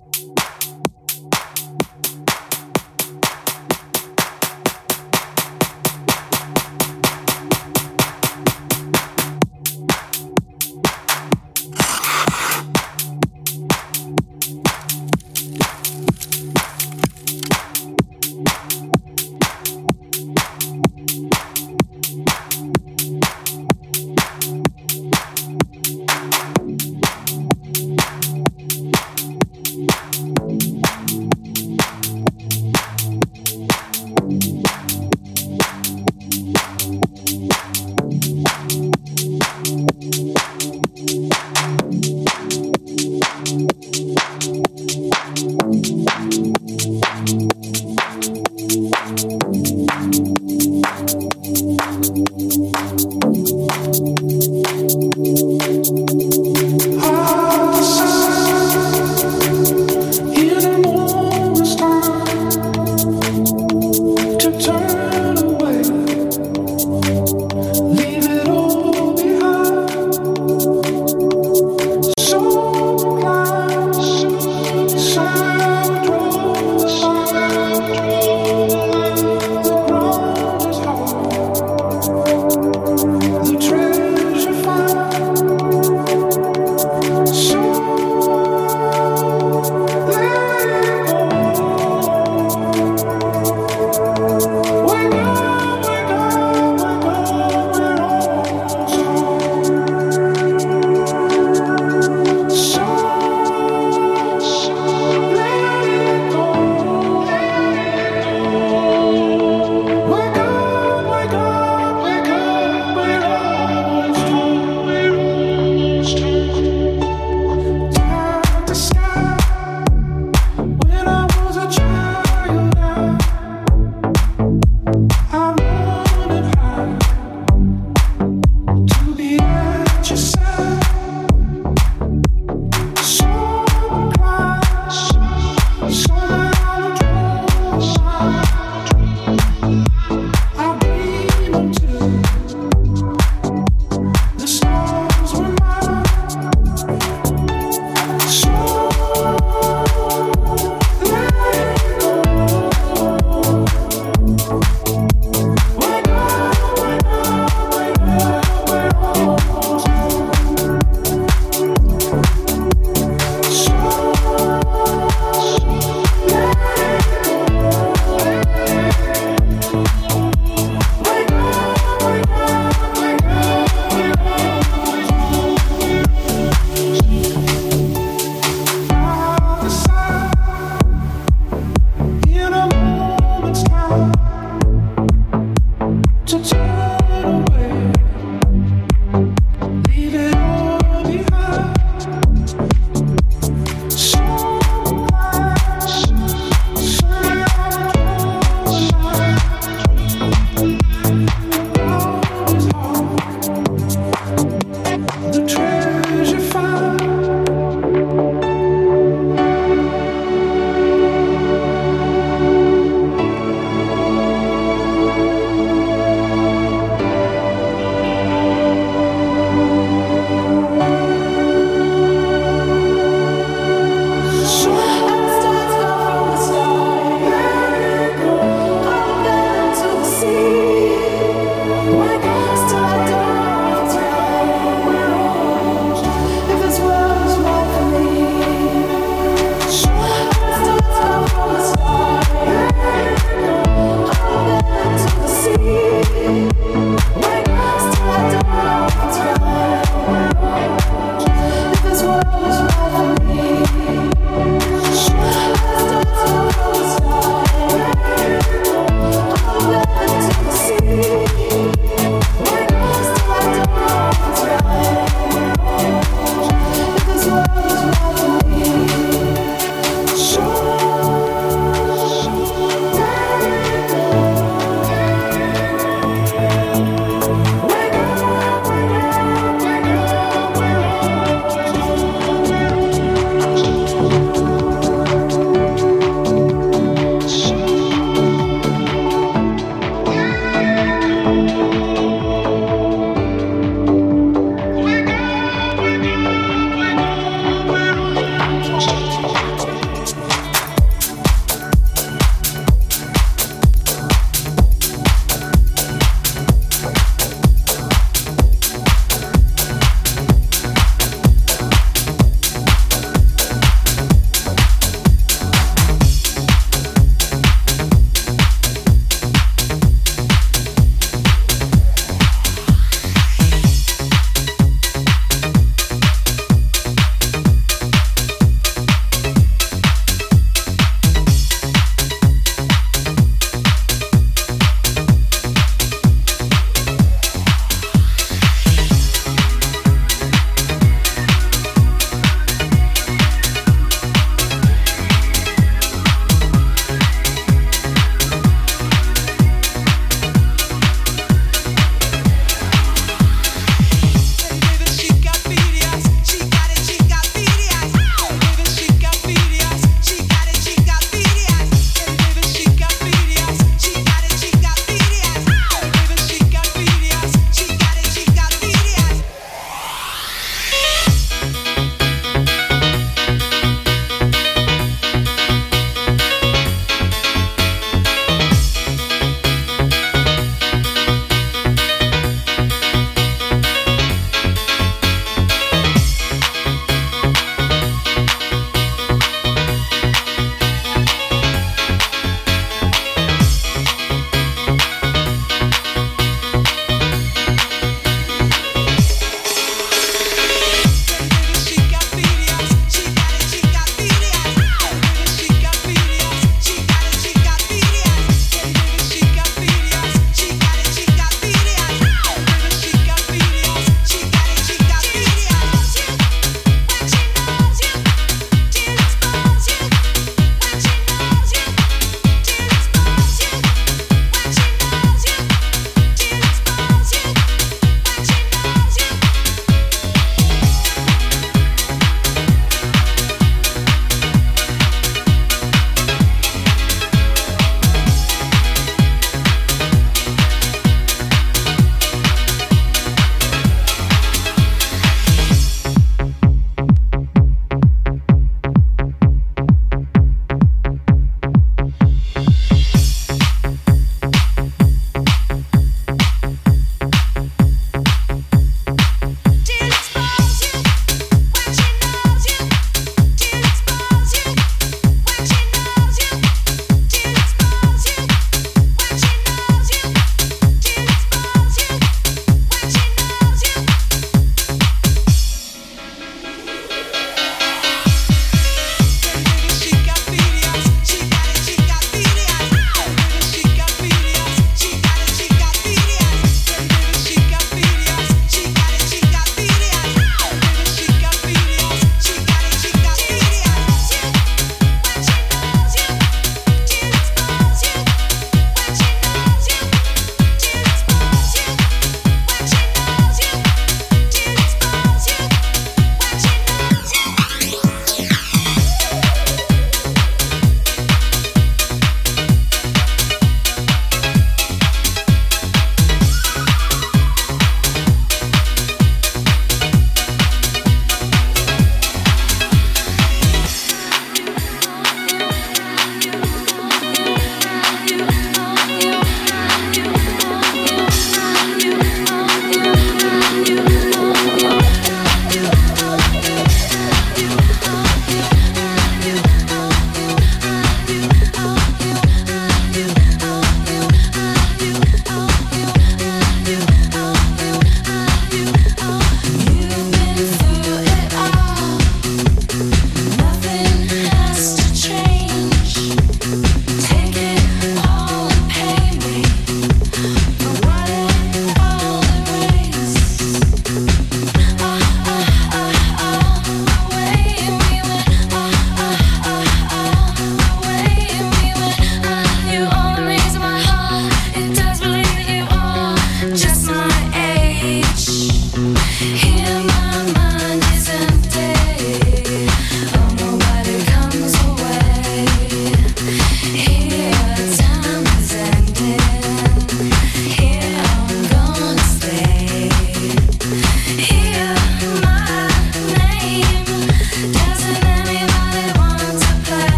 Thank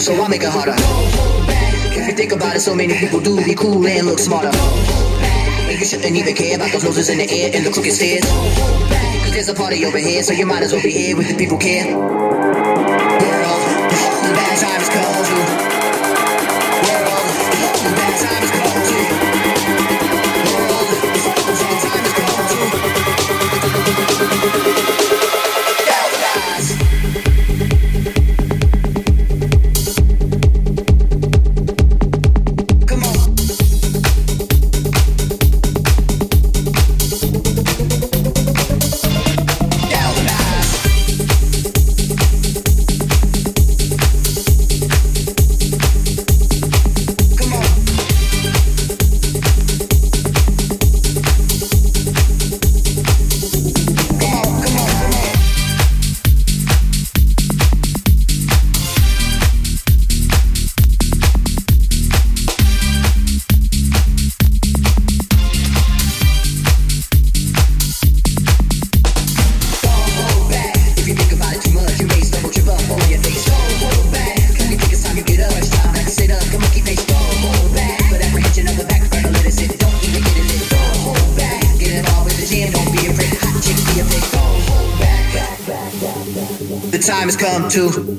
so I'll make it harder. If you think about it, so many people do be cool and look smarter. And you shouldn't even care about those noses in the air and the crooked stairs. Cause there's a party over here, so you might as well be here with the people care. To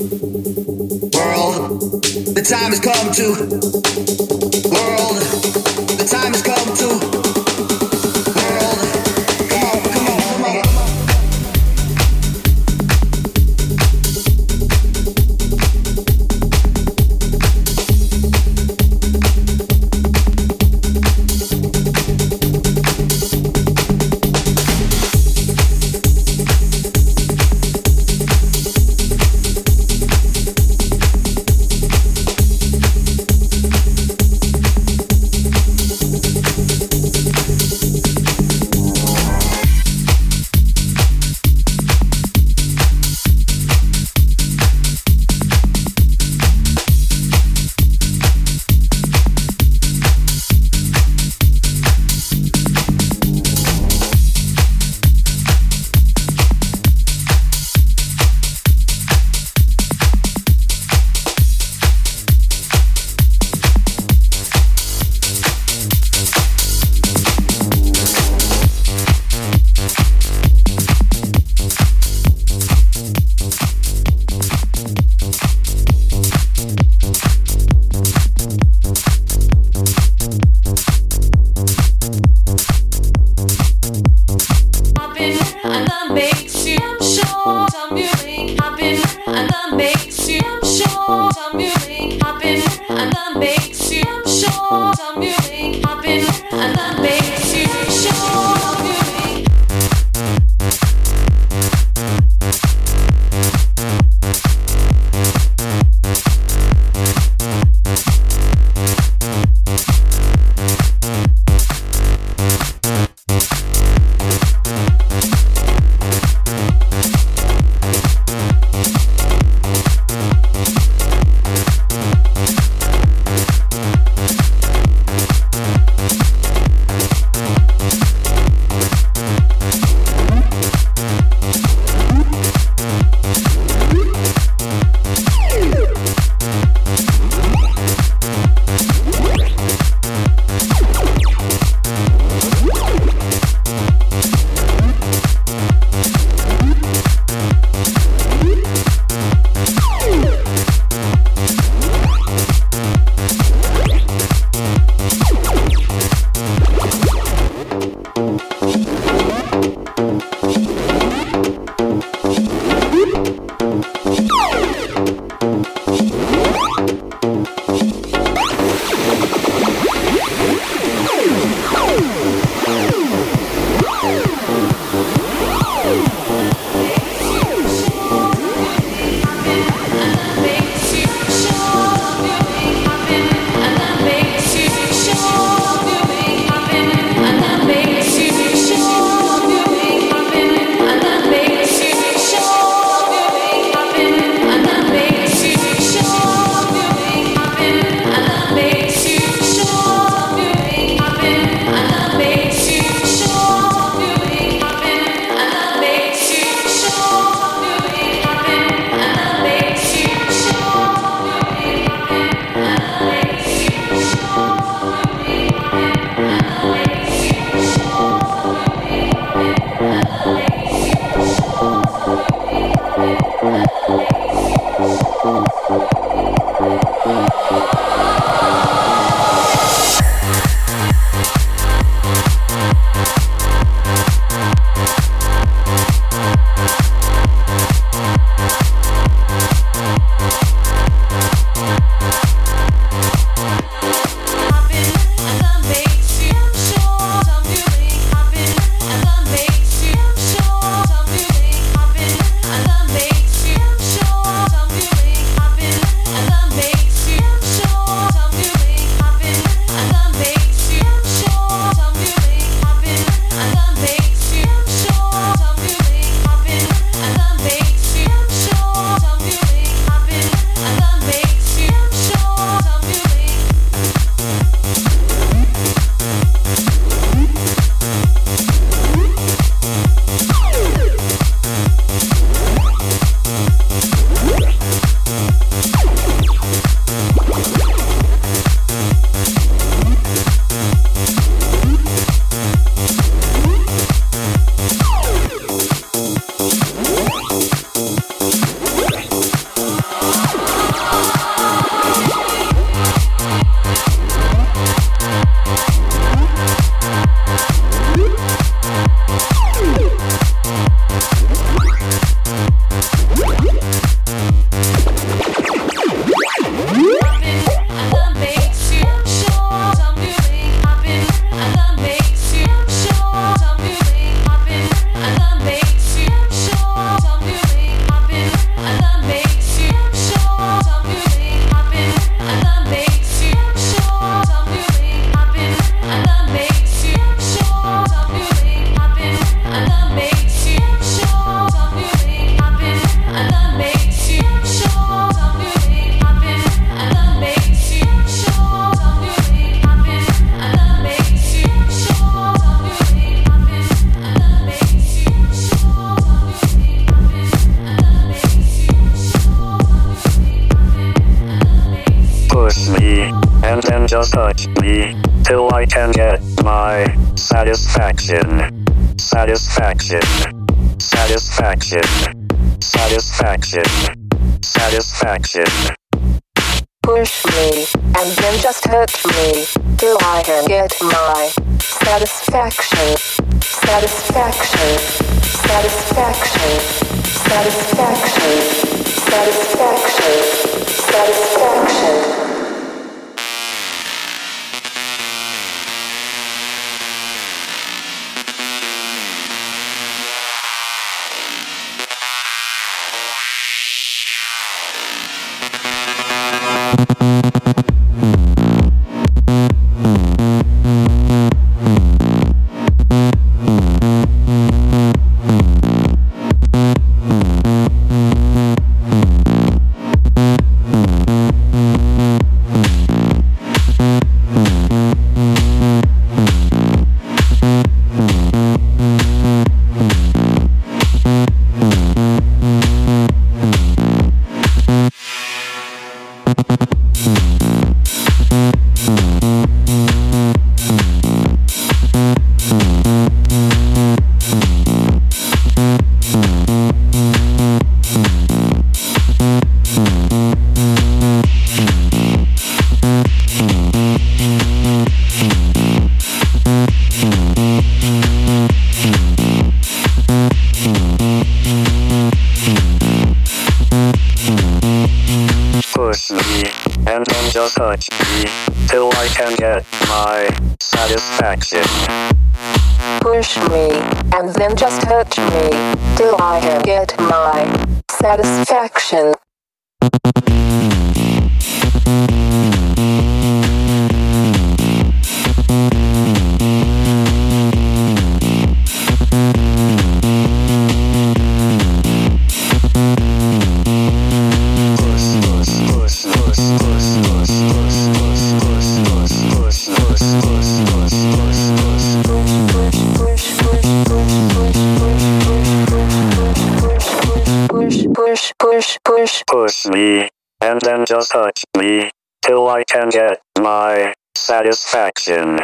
action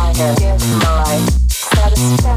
my satisfaction.